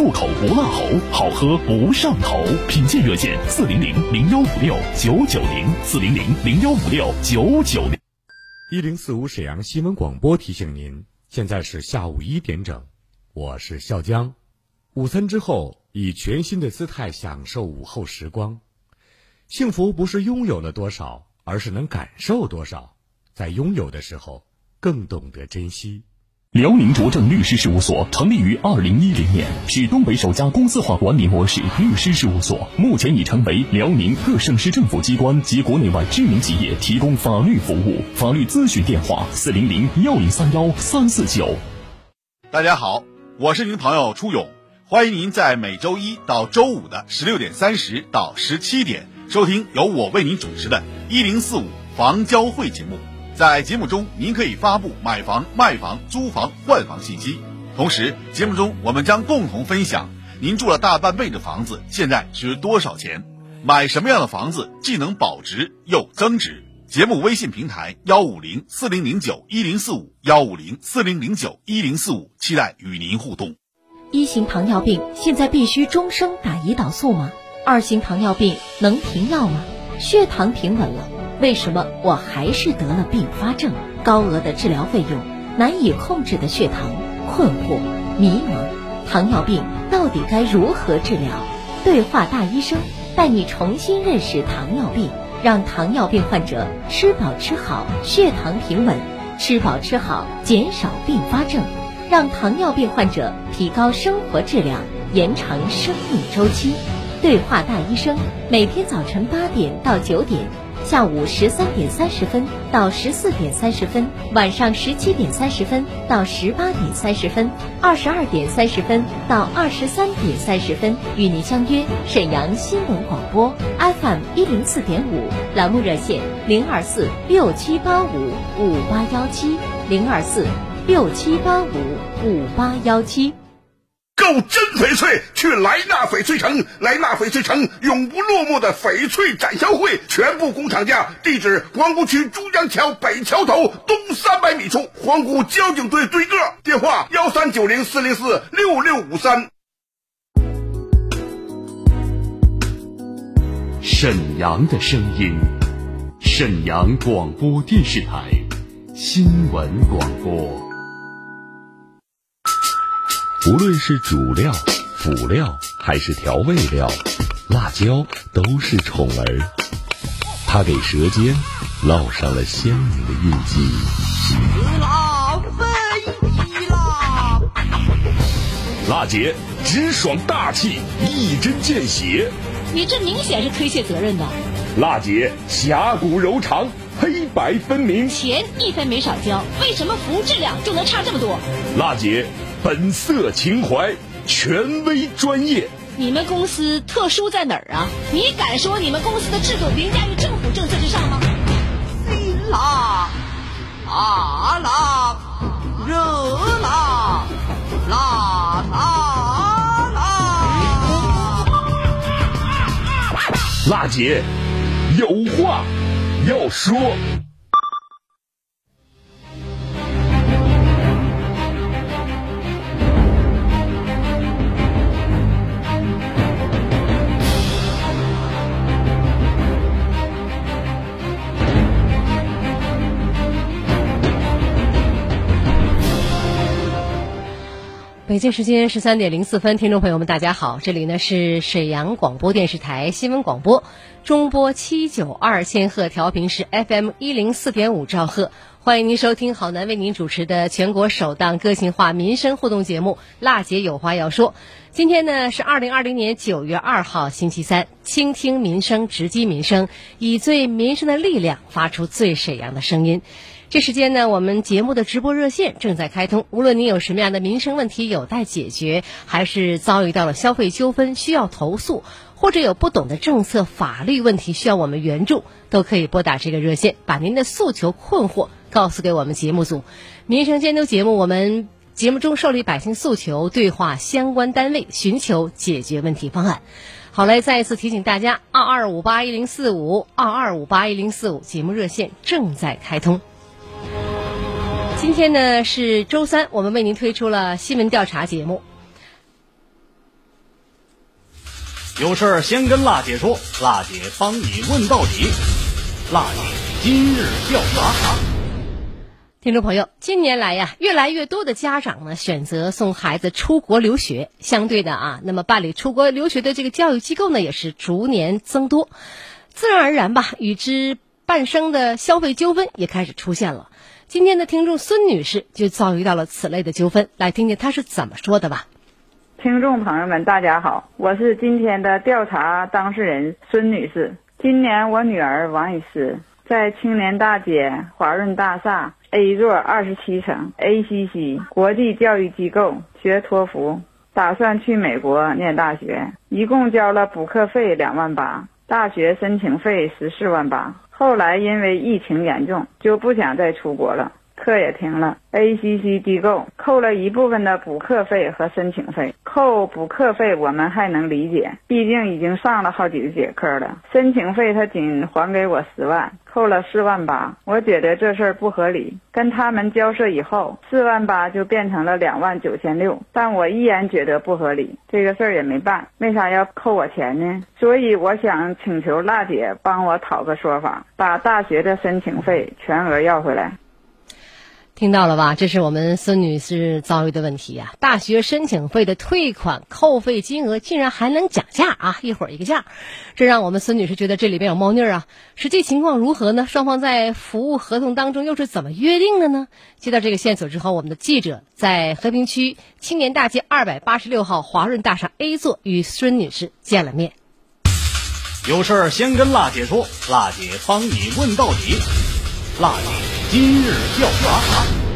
入口不辣喉，好喝不上头。品鉴热线：四零零零幺五六九九零，四零零零幺五六九九零。一零四五沈阳新闻广播提醒您，现在是下午一点整，我是笑江。午餐之后，以全新的姿态享受午后时光。幸福不是拥有了多少，而是能感受多少。在拥有的时候，更懂得珍惜。辽宁卓正律师事务所成立于二零一零年，是东北首家公司化管理模式律师事务所，目前已成为辽宁各省市政府机关及国内外知名企业提供法律服务。法律咨询电话：四零零幺零三幺三四九。大家好，我是您的朋友初勇，欢迎您在每周一到周五的十六点三十到十七点收听由我为您主持的“一零四五房交会”节目。在节目中，您可以发布买房、卖房、租房、换房信息。同时，节目中我们将共同分享您住了大半辈子房子现在值多少钱，买什么样的房子既能保值又增值。节目微信平台幺五零四零零九一零四五幺五零四零零九一零四五，期待与您互动。一型糖尿病现在必须终生打胰岛素吗？二型糖尿病能停药吗？血糖平稳了。为什么我还是得了并发症？高额的治疗费用，难以控制的血糖，困惑、迷茫，糖尿病到底该如何治疗？对话大医生，带你重新认识糖尿病，让糖尿病患者吃饱吃好，血糖平稳；吃饱吃好，减少并发症，让糖尿病患者提高生活质量，延长生命周期。对话大医生，每天早晨八点到九点。下午十三点三十分到十四点三十分，晚上十七点三十分到十八点三十分，二十二点三十分到二十三点三十分，与您相约沈阳新闻广播 FM 一零四点五，栏目热线零二四六七八五五八幺七零二四六七八五五八幺七。购真翡翠，去莱纳翡翠城。莱纳翡翠城永不落幕的翡翠展销会，全部工厂价。地址：皇姑区珠江桥北桥头东三百米处，皇姑交警队对个。电话：幺三九零四零四六六五三。沈阳的声音，沈阳广播电视台新闻广播。无论是主料、辅料还是调味料，辣椒都是宠儿。它给舌尖烙上了鲜明的印记。辣飞啦！辣姐直爽大气，一针见血。你这明显是推卸责任的。辣姐侠骨柔肠，黑白分明。钱一分没少交，为什么服务质量就能差这么多？辣姐。本色情怀，权威专业。你们公司特殊在哪儿啊？你敢说你们公司的制度凌驾于政府政策之上吗？辛辣、辣辣、热辣、辣辣辣。辣姐，有话要说。北京时间十三点零四分，听众朋友们，大家好，这里呢是沈阳广播电视台新闻广播，中波七九二千赫调频是 FM 一零四点五兆赫，欢迎您收听郝楠为您主持的全国首档个性化民生互动节目《辣姐有话要说》。今天呢是二零二零年九月二号星期三，倾听民生，直击民生，以最民生的力量发出最沈阳的声音。这时间呢，我们节目的直播热线正在开通。无论您有什么样的民生问题有待解决，还是遭遇到了消费纠纷需要投诉，或者有不懂的政策法律问题需要我们援助，都可以拨打这个热线，把您的诉求困惑告诉给我们节目组。民生监督节目，我们节目中受理百姓诉求，对话相关单位，寻求解决问题方案。好嘞，再一次提醒大家：二二五八一零四五，二二五八一零四五，节目热线正在开通。今天呢是周三，我们为您推出了新闻调查节目。有事儿先跟辣姐说，辣姐帮你问到底。辣姐今日调查。听众朋友，近年来呀，越来越多的家长呢选择送孩子出国留学，相对的啊，那么办理出国留学的这个教育机构呢也是逐年增多，自然而然吧，与之伴生的消费纠纷也开始出现了。今天的听众孙女士就遭遇到了此类的纠纷，来听听她是怎么说的吧。听众朋友们，大家好，我是今天的调查当事人孙女士。今年我女儿王雨诗在青年大街华润大厦。A 座二十七层，ACC 国际教育机构学托福，打算去美国念大学，一共交了补课费两万八，大学申请费十四万八。后来因为疫情严重，就不想再出国了。课也停了，ACC 机构扣了一部分的补课费和申请费。扣补课费我们还能理解，毕竟已经上了好几节课了。申请费他仅还给我十万，扣了四万八，我觉得这事儿不合理。跟他们交涉以后，四万八就变成了两万九千六，但我依然觉得不合理。这个事儿也没办，为啥要扣我钱呢？所以我想请求辣姐帮我讨个说法，把大学的申请费全额要回来。听到了吧？这是我们孙女士遭遇的问题啊。大学申请费的退款扣费金额竟然还能讲价啊！一会儿一个价，这让我们孙女士觉得这里边有猫腻儿啊。实际情况如何呢？双方在服务合同当中又是怎么约定的呢？接到这个线索之后，我们的记者在和平区青年大街二百八十六号华润大厦 A 座与孙女士见了面。有事儿先跟辣姐说，辣姐帮你问到底。辣姐今日调查。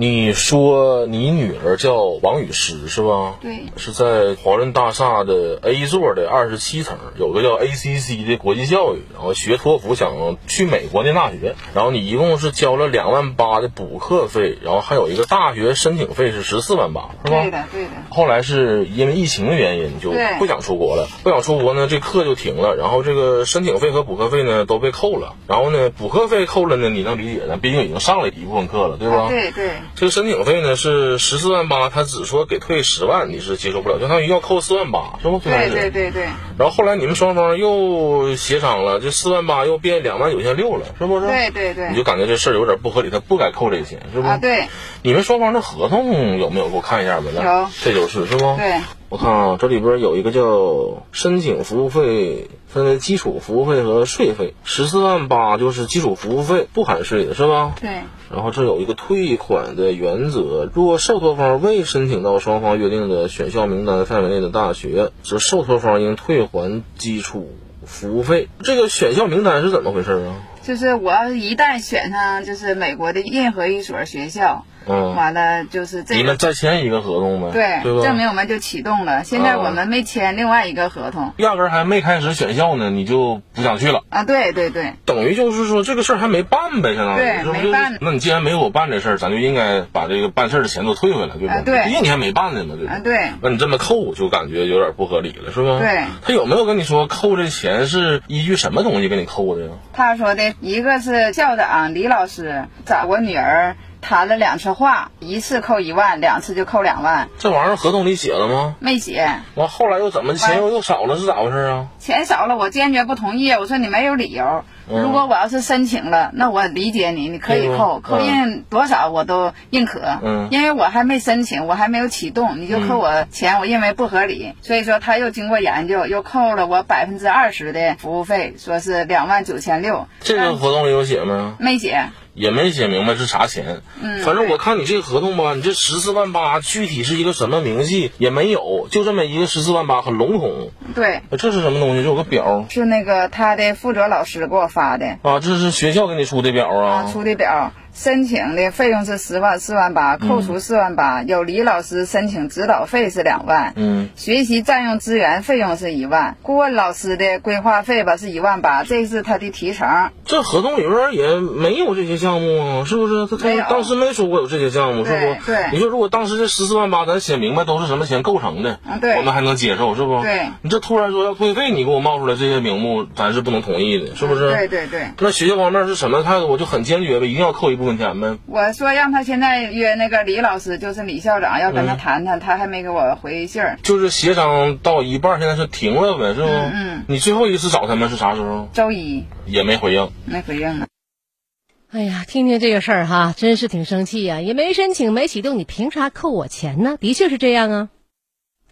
你说你女儿叫王雨诗是吧？对，是在华润大厦的 A 座的二十七层，有个叫 ACC 的国际教育，然后学托福，想去美国念大学。然后你一共是交了两万八的补课费，然后还有一个大学申请费是十四万八，是吧？对的，对的。后来是因为疫情的原因，就不想出国了。不想出国呢，这课就停了。然后这个申请费和补课费呢都被扣了。然后呢，补课费扣了呢，你能理解的，毕竟已经上了一部分课了，对吧？对对。这个申请费呢是十四万八，他只说给退十万，你是接受不了，相当于要扣四万八，是不？对对对对。然后后来你们双方又协商了，这四万八又变两万九千六了，是不是？对对对。你就感觉这事儿有点不合理，他不该扣这个钱，是不？啊，对。你们双方的合同有没有？给我看一下呗。有。这就是是不？对。我看啊，这里边有一个叫申请服务费，分为基础服务费和税费，十四万八就是基础服务费，不含税的是吧？对。然后这有一个退款的原则，若受托方未申请到双方约定的选校名单范围内的大学，则受托方应退还基础服务费。这个选校名单是怎么回事啊？就是我要是一旦选上，就是美国的任何一所学校。嗯，完了就是这个。你们再签一个合同呗，对，对吧？证明我们就启动了。现在我们没签另外一个合同，压根儿还没开始选校呢，你就不想去了啊？对对对，等于就是说这个事儿还没办呗，相当于对，没办。那你既然没给我办这事儿，咱就应该把这个办事儿的钱都退回来，对吧？对，毕竟你还没办呢嘛，对吧？对。那你这么扣，就感觉有点不合理了，是吧？对。他有没有跟你说扣这钱是依据什么东西给你扣的呀？他说的一个是校长李老师找我女儿。谈了两次话，一次扣一万，两次就扣两万。这玩意儿合同里写了吗？没写。完后来又怎么钱又又少了？是咋回事啊？钱少了，我坚决不同意。我说你没有理由。如果我要是申请了，那我理解你，你可以扣，扣印多少我都认可。嗯。因为我还没申请，我还没有启动，你就扣我钱，我认为不合理。所以说他又经过研究，又扣了我百分之二十的服务费，说是两万九千六。这个合同里有写吗？没写。也没写明白是啥钱，嗯，反正我看你这个合同吧，你这十四万八具体是一个什么明细也没有，就这么一个十四万八，很笼统。对，这是什么东西？这有个表，是那个他的负责老师给我发的。啊，这是学校给你出的表啊？出的表。申请的费用是十万四万八，扣除四万八。有李老师申请指导费是两万，嗯，学习占用资源费用是一万，顾问老师的规划费吧是一万八，这是他的提成。这合同里边也没有这些项目啊，是不是？他他当时没说过有这些项目，是不？对。你说如果当时这十四万八咱写明白都是什么钱构成的，对，我们还能接受，是不？对。你这突然说要退费，你给我冒出来这些名目，咱是不能同意的，是不是？对对对。那学校方面是什么态度？我就很坚决呗，一定要扣一部分。分钱呗。我说让他现在约那个李老师，就是李校长，要跟他嗯谈谈，他还没给我回信儿。就是协商到一半，现在是停了呗，是不？嗯嗯你最后一次找他们是啥时候？周一也没回应。没回应呢。哎呀，听听这个事儿哈，真是挺生气呀、也没申请，没启动，你凭啥扣我钱呢？的确是这样啊。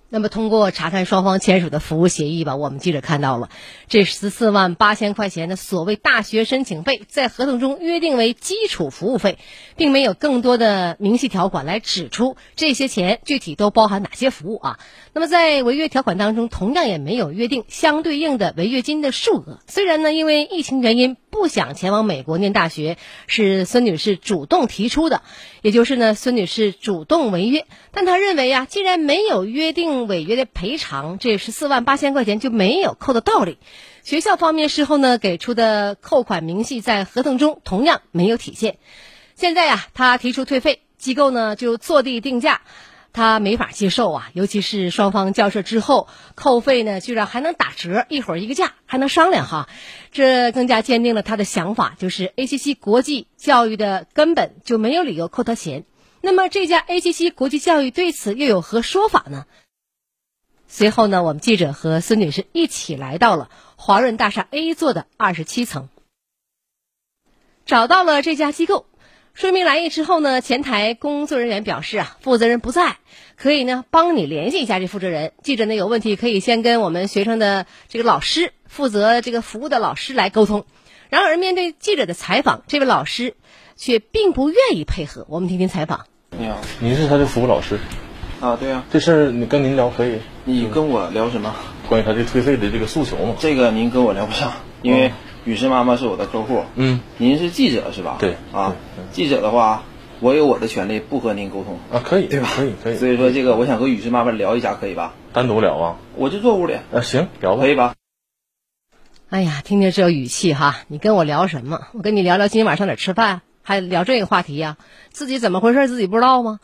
那么，通过查看双方签署的服务协议吧，我们记者看到了，这十四万八千块钱的所谓大学申请费，在合同中约定为基础服务费，并没有更多的明细条款来指出这些钱具体都包含哪些服务啊。那么，在违约条款当中，同样也没有约定相对应的违约金的数额。虽然呢，因为疫情原因不想前往美国念大学，是孙女士主动提出的，也就是呢，孙女士主动违约。但她认为呀，既然没有约定违约的赔偿，这十四万八千块钱就没有扣的道理。学校方面事后呢给出的扣款明细在合同中同样没有体现。现在呀，她提出退费，机构呢就坐地定价。他没法接受啊，尤其是双方交涉之后，扣费呢居然还能打折，一会儿一个价，还能商量哈，这更加坚定了他的想法，就是 ACC 国际教育的根本就没有理由扣他钱。那么这家 ACC 国际教育对此又有何说法呢？随后呢，我们记者和孙女士一起来到了华润大厦 A 座的二十七层，找到了这家机构。说明来意之后呢，前台工作人员表示啊，负责人不在，可以呢帮你联系一下这负责人。记者呢有问题可以先跟我们学生的这个老师负责这个服务的老师来沟通。然而面对记者的采访，这位老师却并不愿意配合。我们听听采访。你好，您是他的服务老师啊，对呀、这事儿你跟您聊可以？你跟我聊什么？关于他这退费的这个诉求嘛？这个您跟我聊不上，因为雨诗妈妈是我的客户。嗯，您是记者是吧？对啊，记者的话，我有我的权利不和您沟通啊，可以，对吧？可以，可以。所以说这个，我想和雨诗妈妈聊一下，可以吧？单独聊啊？我就坐屋里。啊，行，聊吧。可以吧？哎呀，听听这语气哈，你跟我聊什么？我跟你聊聊今天晚上哪吃饭，还聊这个话题呀、自己怎么回事自己不知道吗？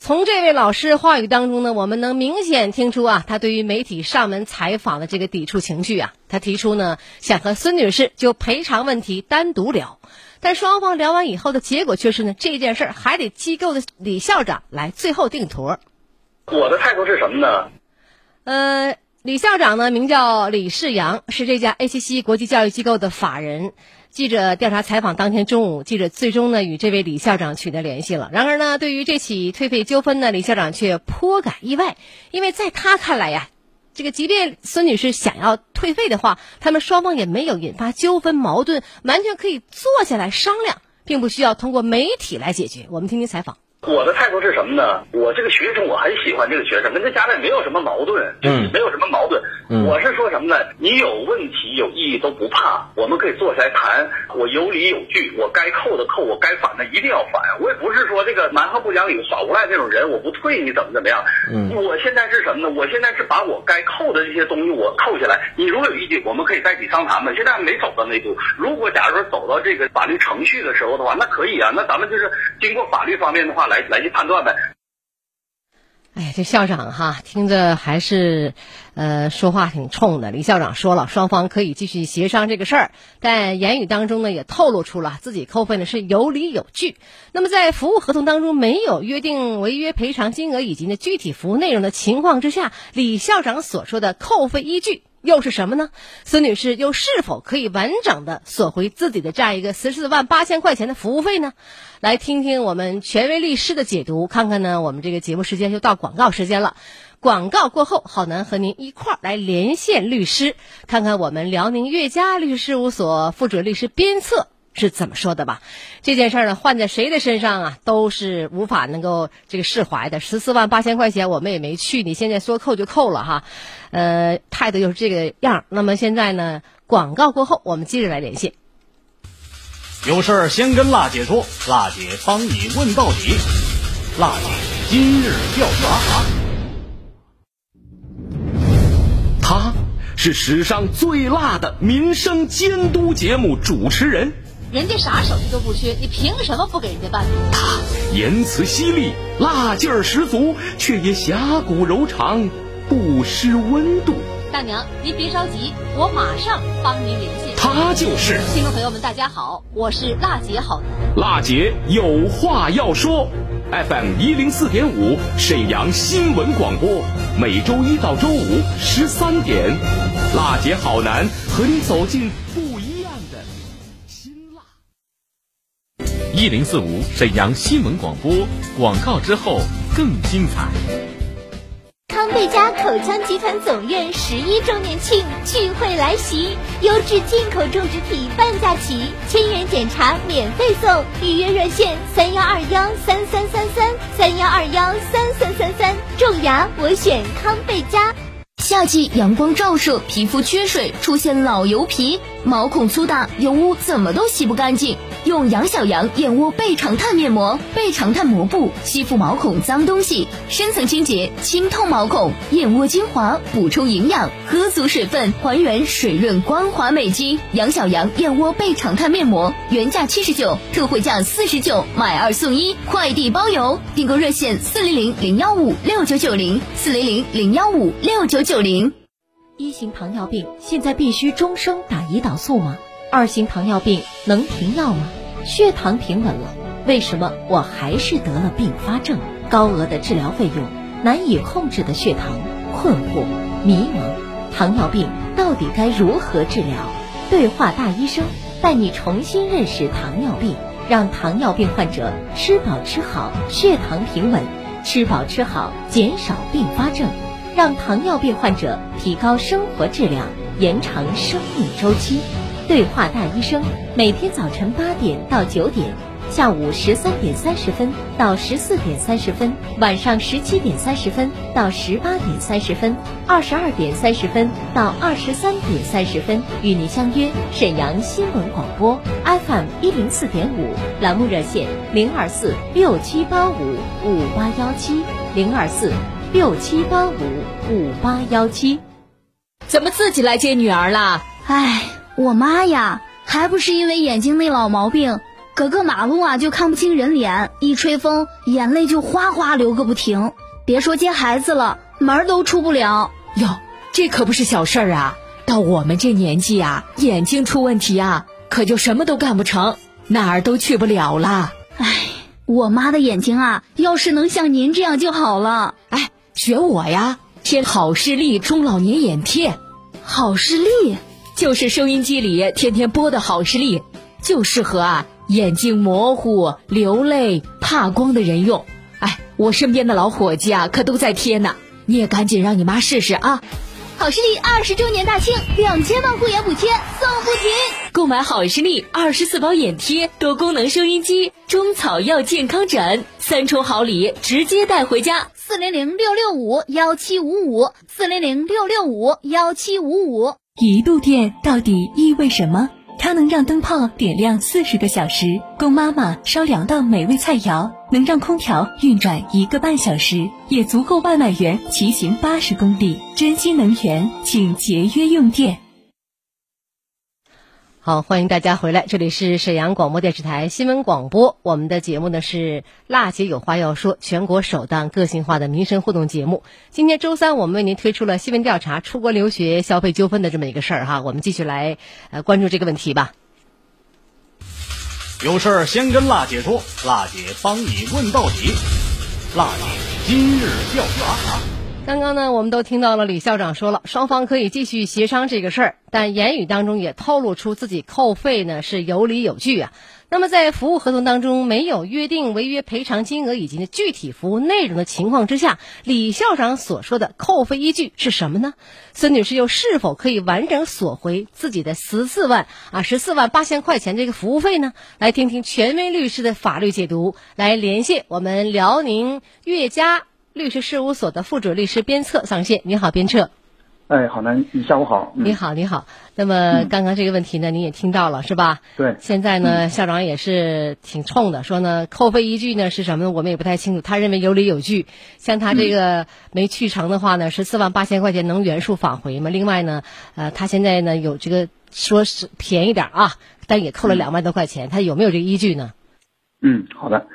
从这位老师话语当中呢，我们能明显听出啊，他对于媒体上门采访的这个抵触情绪啊。他提出呢，想和孙女士就赔偿问题单独聊，但双方聊完以后的结果却是呢，这件事儿还得机构的李校长来最后定夺。我的态度是什么呢？呃，李校长呢，名叫李世阳，是这家 ACC 国际教育机构的法人。记者调查采访当天中午，记者最终呢与这位李校长取得联系了。然而呢，对于这起退费纠纷呢，李校长却颇感意外，因为在他看来呀，这个即便孙女士想要退费的话，他们双方也没有引发纠纷矛盾，完全可以坐下来商量，并不需要通过媒体来解决。我们听听采访。我的态度是什么呢？我这个学生我很喜欢这个学生，跟他家里没有什么矛盾，嗯没有什么矛盾。嗯我是说什么呢？你有问题有异议都不怕，我们可以坐下来谈。我有理有据，我该扣的扣，我该反的一定要反。我也不是说这个蛮横不讲理、耍无赖这种人，我不退你怎么怎么样。嗯我现在是什么呢？我现在是把我该扣的这些东西我扣下来。你如果有意见，我们可以在一起商谈嘛。现在还没走到那步。如果假如说走到这个法律程序的时候的话，那可以啊。那咱们就是经过法律方面的话来来去判断呗。哎，这校长哈，听着还是，呃，说话挺冲的。李校长说了，双方可以继续协商这个事儿，但言语当中呢，也透露出了自己扣费呢是有理有据。那么在服务合同当中没有约定违约赔偿金额以及呢具体服务内容的情况之下，李校长所说的扣费依据又是什么呢？孙女士又是否可以完整的索回自己的这样一个十四万八千块钱的服务费呢？来听听我们权威律师的解读，看看呢，我们这个节目时间就到广告时间了。广告过后，浩南和您一块儿来连线律师，看看我们辽宁岳家律师事务所副主任律师鞭策是怎么说的吧。这件事儿呢，换在谁的身上啊，都是无法能够这个释怀的。十四万八千块钱我们也没去，你现在说扣就扣了哈，呃，态度就是这个样儿。那么现在呢，广告过后，我们接着来连线。有事儿先跟辣姐说，辣姐帮你问到底。辣姐今日调查，他是史上最辣的民生监督节目主持人，人家啥手续都不缺，你凭什么不给人家办？他言辞犀利，辣劲儿十足，却也侠骨柔肠，不失温度。大娘，您别着急，我马上帮您联系。他就是听众朋友们，大家好，我是辣姐好男。辣姐有话要说，FM 一零四点五沈阳新闻广播，每周一到周五十三点，辣姐好男和你走进不一样的辛辣。一零四五沈阳新闻广播广告之后更精彩。康贝佳口腔集团总院十一周年庆聚会来袭，优质进口种植体半价起，千元检查免费送，预约热线三幺二幺三三三三三幺二幺三三三三，种牙我选康贝佳。夏季阳光照射，皮肤缺水，出现老油皮，毛孔粗大，油污怎么都洗不干净。用杨小羊燕窝倍长炭面膜，倍长炭膜布吸附毛孔脏东西，深层清洁，清透毛孔。燕窝精华补充营养，喝足水分，还原水润光滑美肌。杨小羊燕窝倍长炭面膜原价七十九，特惠价四十九，买二送一，快递包邮。订购热线四零零零幺五六九九零四零零零幺五六九九零。一型糖尿病现在必须终生打胰岛素吗？二型糖尿病能停药吗？血糖平稳了，为什么我还是得了并发症？高额的治疗费用，难以控制的血糖，困惑、迷茫，糖尿病到底该如何治疗？对话大医生，带你重新认识糖尿病，让糖尿病患者吃饱吃好，血糖平稳；吃饱吃好，减少并发症，让糖尿病患者提高生活质量，延长生命周期。对话大医生，每天早晨八点到九点，下午十三点三十分到十四点三十分，晚上十七点三十分到十八点三十分，二十二点三十分到二十三点三十分，与您相约沈阳新闻广播 FM 一零四点五，栏目热线零二四六七八五五八幺七零二四六七八五五八幺七。怎么自己来接女儿啦？唉。我妈呀，还不是因为眼睛那老毛病，隔个马路啊就看不清人脸，一吹风眼泪就哗哗流个不停。别说接孩子了，门都出不了。哟，这可不是小事儿啊！到我们这年纪啊，眼睛出问题啊，可就什么都干不成，哪儿都去不了了。唉，我妈的眼睛啊，要是能像您这样就好了。哎，学我呀，贴好视力中老年眼贴，好视力。就是收音机里天天播的好视力，就适合啊眼睛模糊、流泪、怕光的人用。哎，我身边的老伙计啊，可都在贴呢。你也赶紧让你妈试试啊！好视力二十周年大庆，两千万护眼补贴送不停。购买好视力二十四包眼贴、多功能收音机、中草药健康枕，三重好礼，直接带回家。四零零六六五幺七五五，四零零六六五幺七五五。一度电到底意味什么？它能让灯泡点亮四十个小时，供妈妈烧两道美味菜肴；能让空调运转一个半小时，也足够外卖员骑行八十公里。珍惜能源，请节约用电。好，欢迎大家回来，这里是沈阳广播电视台新闻广播。我们的节目呢是“辣姐有话要说”，全国首档个性化的民生互动节目。今天周三，我们为您推出了新闻调查出国留学消费纠纷的这么一个事儿哈。我们继续来呃关注这个问题吧。有事儿先跟辣姐说，辣姐帮你问到底。辣姐今日调查。刚刚呢，我们都听到了李校长说了，双方可以继续协商这个事儿，但言语当中也透露出自己扣费呢是有理有据啊。那么在服务合同当中没有约定违约赔偿金额以及呢具体服务内容的情况之下，李校长所说的扣费依据是什么呢？孙女士又是否可以完整索回自己的十四万啊十四万八千块钱这个服务费呢？来听听权威律师的法律解读，来连线我们辽宁岳家。律师事务所的副主律师边策上线，你好，边策。哎，好男，你下午好。你好，你好。那么刚刚这个问题呢，你也听到了是吧？对。现在呢，校长也是挺冲的，说呢，扣费依据呢是什么呢？我们也不太清楚。他认为有理有据，像他这个没去成的话呢，十四万八千块钱能原数返回吗？另外呢，呃，他现在呢有这个说是便宜点啊，但也扣了两万多块钱，他有没有这个依据呢？嗯，好的。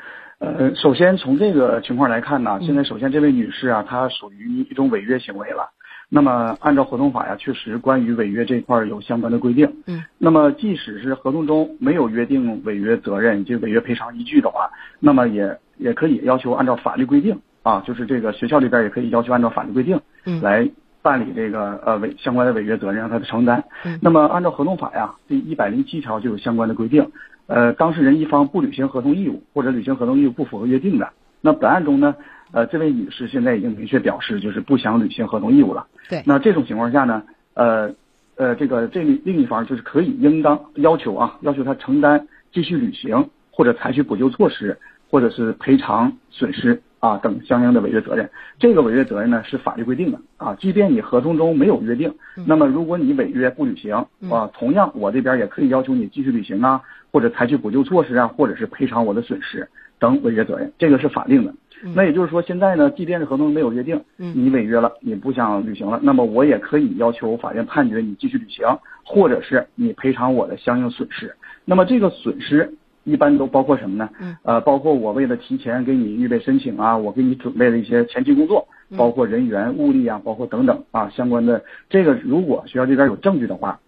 呃，首先从这个情况来看呢，现在首先这位女士啊，她属于一种违约行为了。那么按照合同法呀，确实关于违约这一块有相关的规定。嗯。那么即使是合同中没有约定违约责任及违约赔偿依据的话，那么也也可以要求按照法律规定啊，就是这个学校里边也可以要求按照法律规定，嗯，来办理这个呃违相关的违约责任让他的承担。嗯。那么按照合同法呀，第一百零七条就有相关的规定，呃，当事人一方不履行合同义务或者履行合同义务不符合约定的，那本案中呢。呃，这位女士现在已经明确表示，就是不想履行合同义务了。对，那这种情况下呢，呃，呃，这个这另一方就是可以应当要求啊，要求他承担继续履行或者采取补救措施，或者是赔偿损失啊等相应的违约责任。这个违约责任呢是法律规定的啊，即便你合同中没有约定，那么如果你违约不履行啊，同样我这边也可以要求你继续履行啊，或者采取补救措施啊，或者是赔偿我的损失等违约责任，这个是法定的。那也就是说，现在呢，即便是合同没有约定，你违约了，你不想履行了，那么我也可以要求法院判决你继续履行，或者是你赔偿我的相应损失。那么这个损失一般都包括什么呢？呃，包括我为了提前给你预备申请啊，我给你准备了一些前期工作，包括人员、物力啊，包括等等啊相关的。这个如果学校这边有证据的话，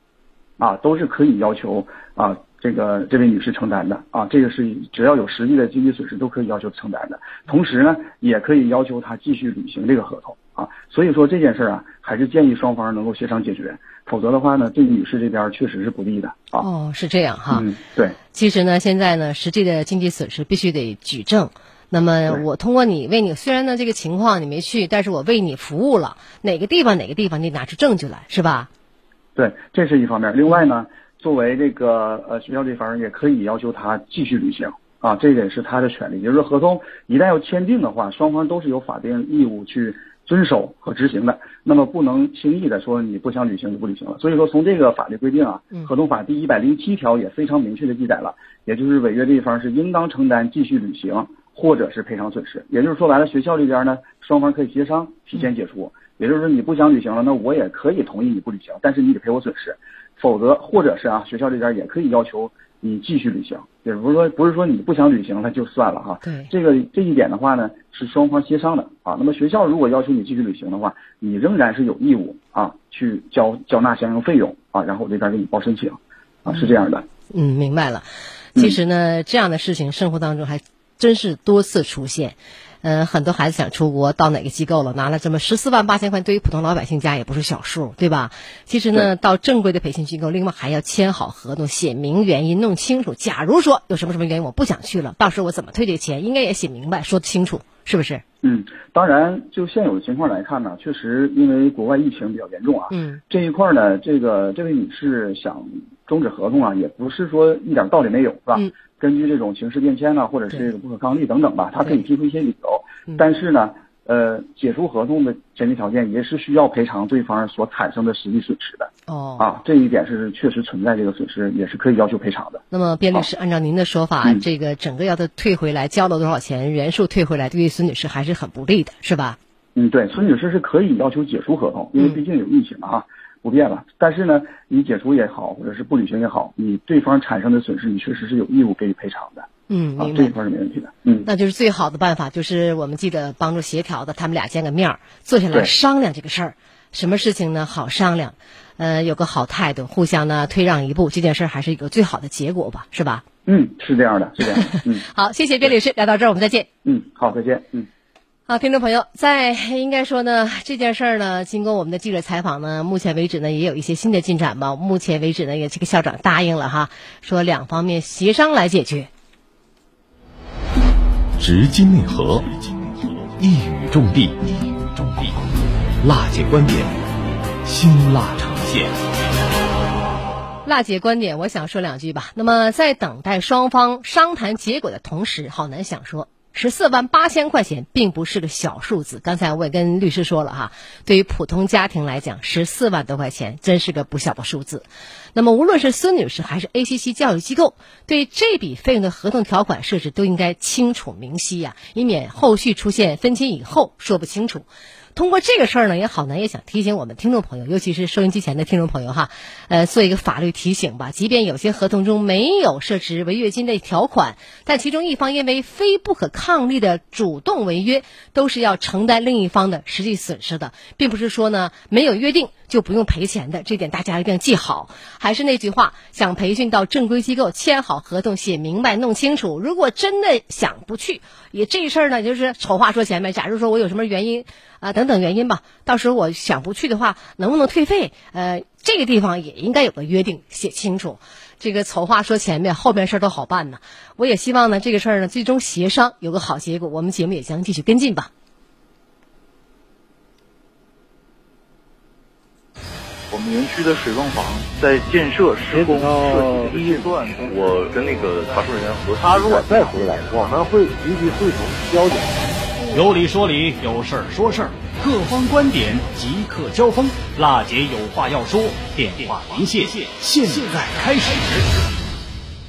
啊，都是可以要求啊。这个这位女士承担的啊，这个是只要有实际的经济损失都可以要求承担的，同时呢，也可以要求她继续履行这个合同啊。所以说这件事啊，还是建议双方能够协商解决，否则的话呢，对女士这边确实是不利的啊。哦，是这样哈。嗯，对。其实呢，现在呢，实际的经济损失必须得举证。那么我通过你为你，虽然呢这个情况你没去，但是我为你服务了，哪个地方哪个地方你拿出证据来，是吧？对，这是一方面。另外呢。作为这个呃学校这方也可以要求他继续履行啊，这个也是他的权利。也就是说，合同一旦要签订的话，双方都是有法定义务去遵守和执行的。那么不能轻易的说你不想履行就不履行了。所以说，从这个法律规定啊，合同法第一百零七条也非常明确的记载了，也就是违约这一方是应当承担继续履行或者是赔偿损失。也就是说白了，学校这边呢，双方可以协商提前解除。也就是说，你不想履行了，那我也可以同意你不履行，但是你得赔我损失。否则，或者是啊，学校这边也可以要求你继续履行，也不是说不是说你不想履行了就算了哈。对，这个这一点的话呢，是双方协商的啊。那么学校如果要求你继续履行的话，你仍然是有义务啊去交交纳相应费用啊，然后我这边给你报申请啊，是这样的。嗯，明白了。其实呢，这样的事情生活当中还真是多次出现。嗯，很多孩子想出国，到哪个机构了，拿了这么十四万八千块，对于普通老百姓家也不是小数，对吧？其实呢，到正规的培训机构，另外还要签好合同，写明原因，弄清楚。假如说有什么什么原因我不想去了，到时候我怎么退这个钱，应该也写明白，说清楚，是不是？嗯，当然，就现有的情况来看呢，确实因为国外疫情比较严重啊，嗯，这一块呢，这个这位女士想终止合同啊，也不是说一点道理没有，是吧？嗯。根据这种形势变迁呢，或者是这个不可抗力等等吧，他可以提出一些理由。但是呢，呃，解除合同的前提条件也是需要赔偿对方所产生的实际损失的。哦，啊，这一点是确实存在这个损失，也是可以要求赔偿的。那么，卞律师，按照您的说法，这个整个要他退回来，交了多少钱，原数退回来，对于孙女士还是很不利的，是吧？嗯，对，孙女士是可以要求解除合同，因为毕竟有疫情啊。不变了，但是呢，你解除也好，或者是不履行也好，你对方产生的损失，你确实是有义务给予赔偿的。嗯，明白，这一块是没问题的。嗯，那就是最好的办法，就是我们记得帮助协调的，他们俩见个面，坐下来商量这个事儿。什么事情呢？好商量，呃，有个好态度，互相呢退让一步，这件事儿还是一个最好的结果吧，是吧？嗯，是这样的，是这样的。嗯，好，谢谢边律师，聊到这儿，我们再见。嗯，好，再见。嗯。好，听众朋友，在应该说呢，这件事儿呢，经过我们的记者采访呢，目前为止呢，也有一些新的进展吧。目前为止呢，也这个校长答应了哈，说两方面协商来解决。直击内核，一语中的，辣姐观点，辛辣呈现。辣姐观点，我想说两句吧。那么，在等待双方商谈结果的同时，郝楠想说。十四万八千块钱并不是个小数字，刚才我也跟律师说了哈，对于普通家庭来讲，十四万多块钱真是个不小的数字。那么无论是孙女士还是 ACC 教育机构，对这笔费用的合同条款设置都应该清楚明晰呀，以免后续出现分清以后说不清楚。通过这个事儿呢，也好呢，也想提醒我们听众朋友，尤其是收音机前的听众朋友哈，呃，做一个法律提醒吧。即便有些合同中没有设置违约金的条款，但其中一方因为非不可抗力的主动违约，都是要承担另一方的实际损失的，并不是说呢没有约定就不用赔钱的。这点大家一定要记好。还是那句话，想培训到正规机构，签好合同，写明白，弄清楚。如果真的想不去，也这事儿呢，就是丑话说前面。假如说我有什么原因。啊，等等原因吧。到时候我想不去的话，能不能退费？呃，这个地方也应该有个约定，写清楚。这个丑话说前面，后边事儿都好办呢。我也希望呢，这个事儿呢，最终协商有个好结果。我们节目也将继续跟进吧。我们园区的水泵房在建设施工设计阶段，我跟那个查收人员核他如果再回来，我们会立即会同交警。有理说理，有事儿说事儿，各方观点即刻交锋。辣姐有话要说，电话连线现在开始。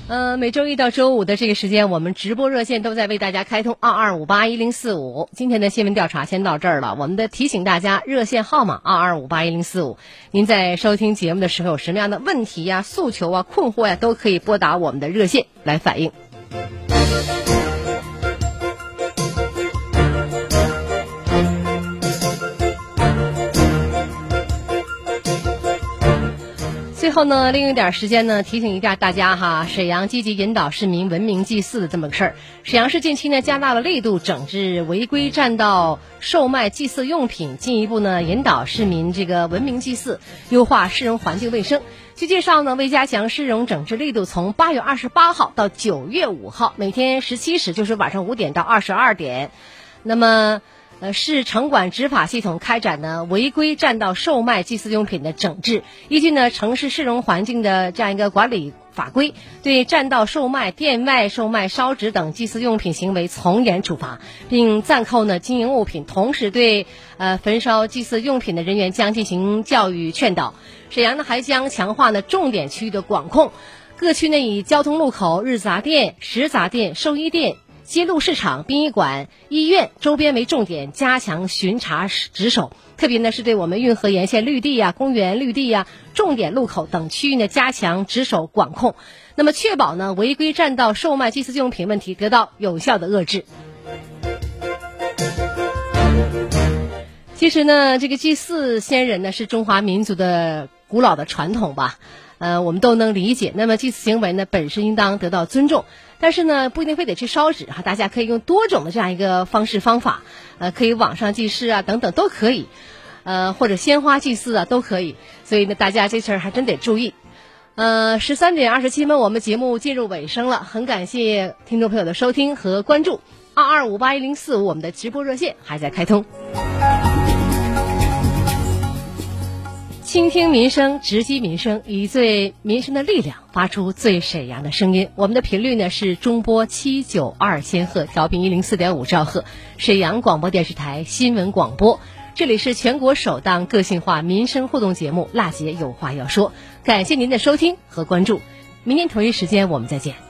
呃，每周一到周五的这个时间，我们直播热线都在为大家开通二二五八一零四五。今天的新闻调查先到这儿了。我们的提醒大家，热线号码二二五八一零四五。您在收听节目的时候，有什么样的问题呀、诉求啊、困惑呀，都可以拨打我们的热线来反映。最后呢，另一点时间呢，提醒一下大家哈，沈阳积极引导市民文明祭祀的这么个事儿。沈阳市近期呢加大了力度，整治违规占道售卖祭祀用品，进一步呢引导市民这个文明祭祀，优化市容环境卫生。据介绍呢，为加强市容整治力度，从八月二十八号到九月五号，每天十七时，就是晚上五点到二十二点，那么。呃，市城管执法系统开展呢违规占道售卖祭祀用品的整治，依据呢城市市容环境的这样一个管理法规，对占道售卖、店外售卖烧纸等祭祀用品行为从严处罚，并暂扣呢经营物品，同时对呃焚烧祭祀用品的人员将进行教育劝导。沈阳呢还将强化呢重点区域的管控，各区呢以交通路口、日杂店、食杂店、寿衣店。街路市场、殡仪馆、医院周边为重点，加强巡查值守。特别呢，是对我们运河沿线绿地呀、公园绿地呀、重点路口等区域呢，加强值守管控。那么，确保呢违规占道售卖祭祀用品问题得到有效的遏制。其实呢，这个祭祀先人呢，是中华民族的古老的传统吧。呃，我们都能理解。那么祭祀行为呢，本身应当得到尊重，但是呢，不一定非得去烧纸哈。大家可以用多种的这样一个方式方法，呃，可以网上祭祀啊，等等都可以，呃，或者鲜花祭祀啊都可以。所以呢，大家这事儿还真得注意。呃，十三点二十七分，我们节目进入尾声了，很感谢听众朋友的收听和关注。二二五八一零四五，我们的直播热线还在开通。倾听民生，直击民生，以最民生的力量发出最沈阳的声音。我们的频率呢是中波七九二千赫，调频一零四点五兆赫，沈阳广播电视台新闻广播。这里是全国首档个性化民生互动节目《辣姐有话要说》，感谢您的收听和关注。明天同一时间我们再见。